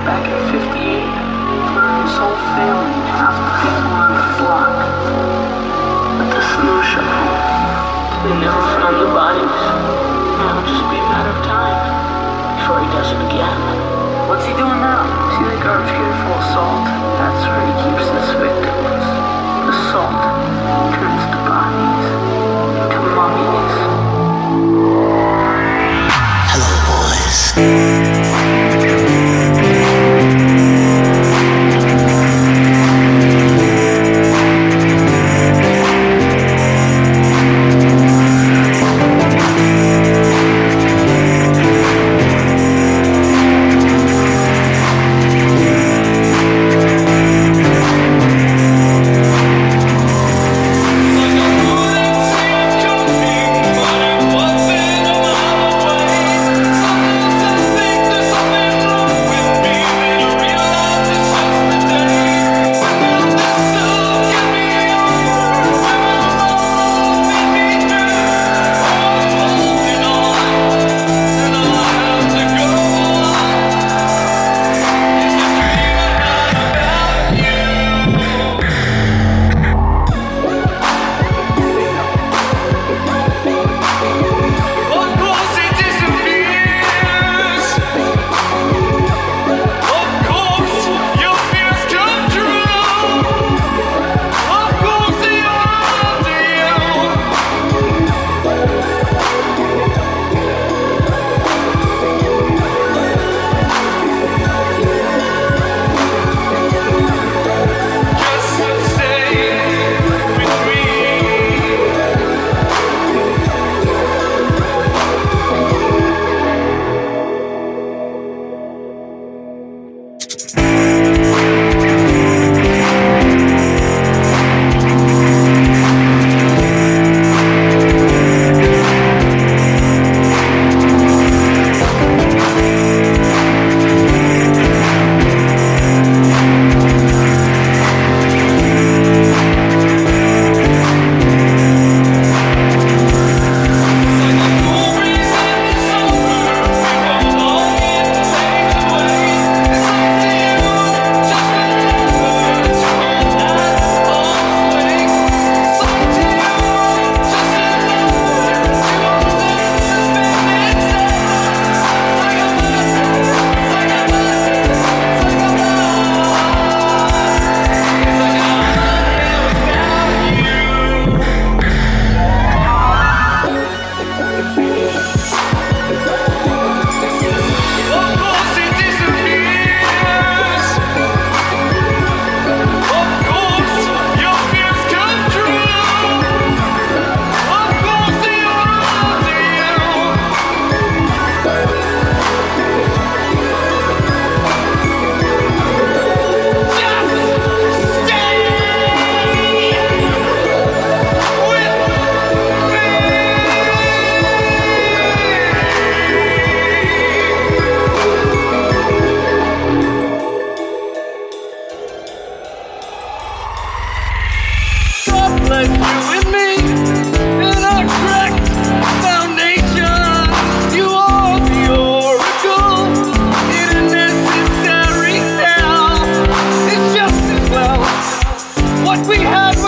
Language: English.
Back in 58, murdered his whole family, half the people on the block. With the shovel. They never found the bodies. Now it'll just be a matter of time before he does it again. What's he doing now? See the garbage can full of salt? That's where he keeps his victims. The salt turns to. we have